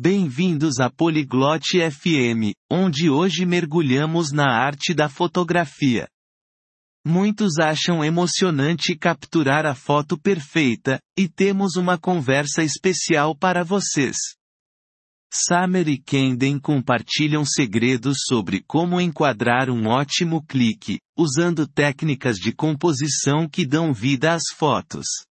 Bem-vindos a Poliglote FM, onde hoje mergulhamos na arte da fotografia. Muitos acham emocionante capturar a foto perfeita, e temos uma conversa especial para vocês. Summer e Kenden compartilham segredos sobre como enquadrar um ótimo clique, usando técnicas de composição que dão vida às fotos.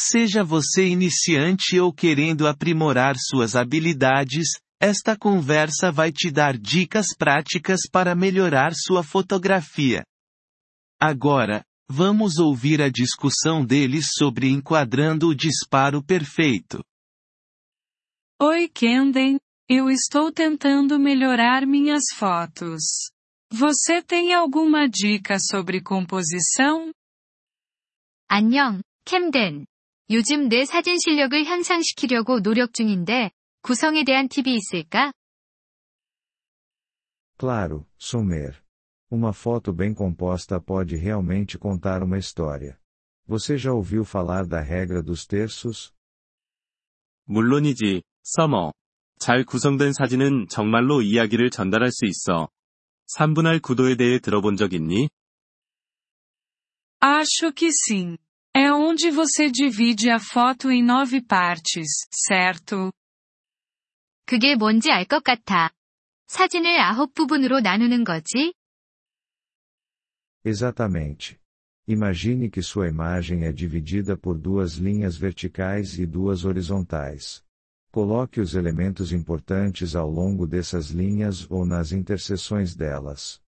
Seja você iniciante ou querendo aprimorar suas habilidades, esta conversa vai te dar dicas práticas para melhorar sua fotografia. Agora, vamos ouvir a discussão deles sobre enquadrando o disparo perfeito. Oi Kenden, eu estou tentando melhorar minhas fotos. Você tem alguma dica sobre composição? 안녕, 캠덴. 요즘 내 사진 실력을 향상시키려고 노력 중인데, 구성에 대한 팁이 있을까? Claro, Sumer. Uma foto bem composta pode realmente contar uma história. Você já ouviu falar da regra dos terços? 물론이지, 서머. 잘 구성된 사진은 정말로 이야기를 전달할 수 있어. 3분할 구도에 대해 들어본 적 있니? Acho que sim. É onde você divide a foto em nove partes, certo? 그게 뭔지 알 것 같아. 사진을 아홉 부분으로 나누는 거지? Exatamente. Imagine que sua imagem é dividida por duas linhas verticais e duas horizontais. Coloque os elementos importantes ao longo dessas linhas ou nas interseções delas.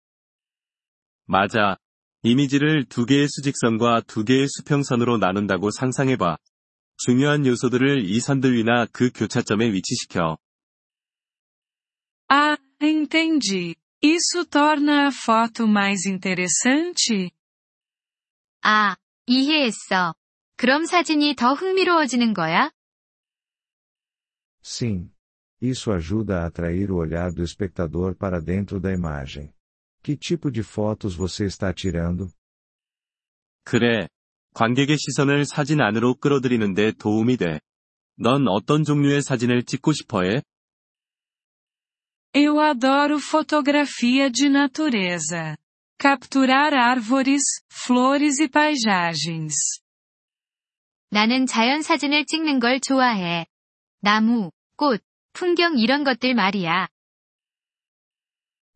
맞아. 이미지를 두 개의 수직선과 두 개의 수평선으로 나눈다고 상상해봐. 중요한 요소들을 이 선들 위나 그 교차점에 위치시켜. Ah, entendi. Isso torna a foto mais interessante? 아, 이해했어. 그럼 사진이 더 흥미로워지는 거야? Sim. Isso ajuda a atrair o olhar do espectador para dentro da imagem. Que tipo de fotos você está tirando? 그래. 관객의 시선을 사진 안으로 끌어들이는데 도움이 돼. 넌 어떤 종류의 사진을 찍고 싶어 해? Eu adoro fotografia de natureza. Capturar árvores, flores e paisagens. 나는 자연 사진을 찍는 걸 좋아해. 나무, 꽃, 풍경 이런 것들 말이야.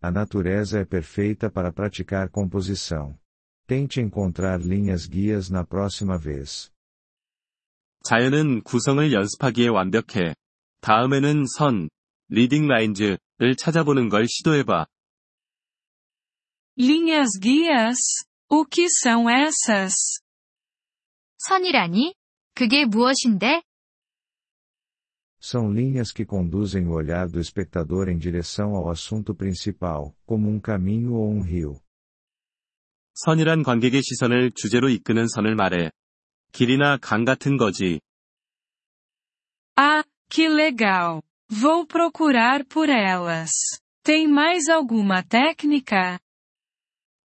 A natureza é perfeita para praticar composição. Tente encontrar linhas guias na próxima vez. 자연은 구성을 연습하기에 완벽해. 다음에는 선, 리딩 라인즈를 찾아보는 걸 시도해봐. Linhas guias? O que são essas? 선이라니? 그게 무엇인데? São linhas que conduzem o olhar do espectador em direção ao assunto principal, como um caminho ou um rio. 선이란 관객의 시선을 주제로 이끄는 선을 말해. 길이나 강 같은 거지. Ah, que legal! Vou procurar por elas. Tem mais alguma técnica?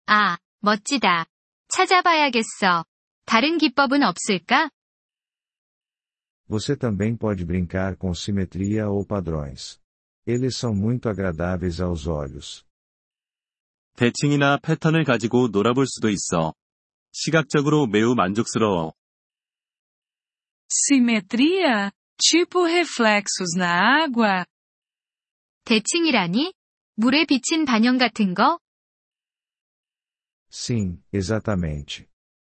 아, 멋지다. 찾아봐야겠어. 다른 기법은 없을까? Você também pode brincar com simetria ou padrões. Eles são muito agradáveis aos olhos. 대칭이나 패턴을 가지고 놀아볼 수도 있어. 시각적으로 매우 만족스러워. Simetria? Tipo reflexos na água? 대칭이라니? 물에 비친 반영 같은 거? Sim, exatamente.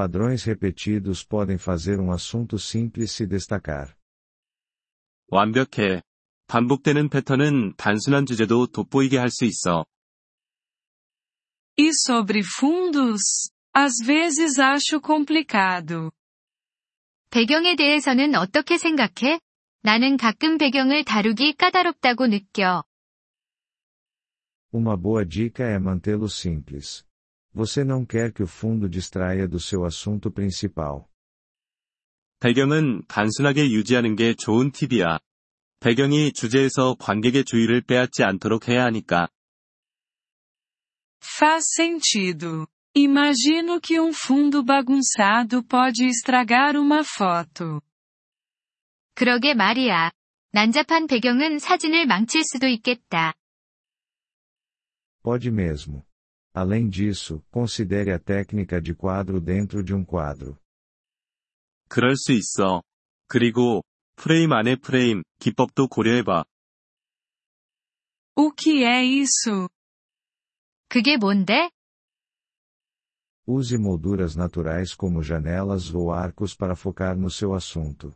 Padrões repetidos podem fazer um assunto simples se destacar. 완벽해. 반복되는 패턴은 단순한 주제도 돋보이게 할 수 있어. E sobre fundos? Às vezes acho complicado. 배경에 대해서는 어떻게 생각해? 나는 가끔 배경을 다루기 까다롭다고 느껴. Uma boa dica é mantê-lo simples. Você não quer que o fundo distraia do seu assunto principal. 배경은 단순하게 유지하는 게 좋은 팁이야. 배경이 주제에서 관객의 주의를 빼앗지 않도록 해야 하니까. Faz sentido. Imagino que um fundo bagunçado pode estragar uma foto. 그러게 말이야. 난잡한 배경은 사진을 망칠 수도 있겠다. Pode mesmo. Além disso, considere a técnica de quadro dentro de um quadro. 그럴 수 있어. 그리고 프레임 안에 프레임 기법도 고려해봐. O que é isso? 그게 뭔데? Use molduras naturais como janelas ou arcos para focar no seu assunto.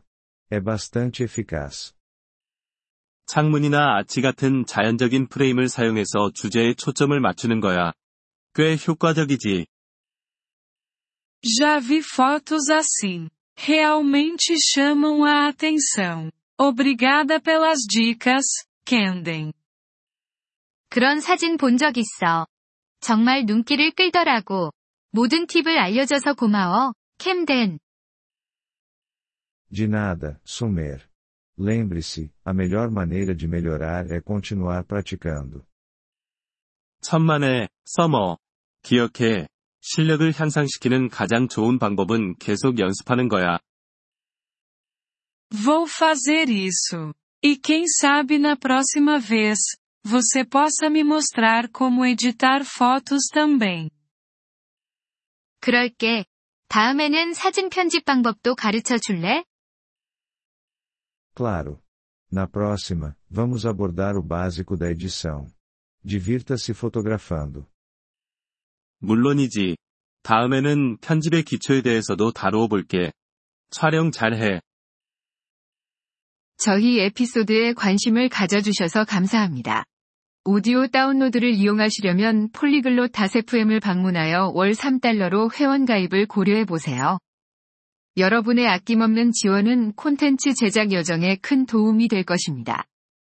É bastante eficaz. 창문이나 아치 같은 자연적인 프레임을 사용해서 주제에 초점을 맞추는 거야. 꽤 효과적이지. Já vi fotos assim. Realmente chamam a atenção. Obrigada pelas dicas, Kenden. 그런 사진 본 적 있어. 정말 눈길을 끌더라고. 모든 팁을 알려줘서 고마워, 캠덴. De nada, Sumer. Lembre-se, a melhor maneira de melhorar é continuar praticando. 천만에, 서머. 기억해. 실력을 향상시키는 가장 좋은 방법은 계속 연습하는 거야. Vou fazer isso. E quem sabe na próxima vez, você possa me mostrar como editar fotos também. 그럴게. 다음에는 사진 편집 방법도 가르쳐 줄래? Claro. Na próxima, vamos abordar o básico da edição. Divirta-se fotografando. 물론이지. 다음에는 편집의 기초에 대해서도 다루어 볼게. 촬영 잘해. 저희 에피소드에 관심을 가져주셔서 감사합니다. 오디오 다운로드를 이용하시려면 폴리글롯 다세프엠을 방문하여 월 3달러로 회원 가입을 고려해보세요. 여러분의 아낌없는 지원은 콘텐츠 제작 여정에 큰 도움이 될 것입니다.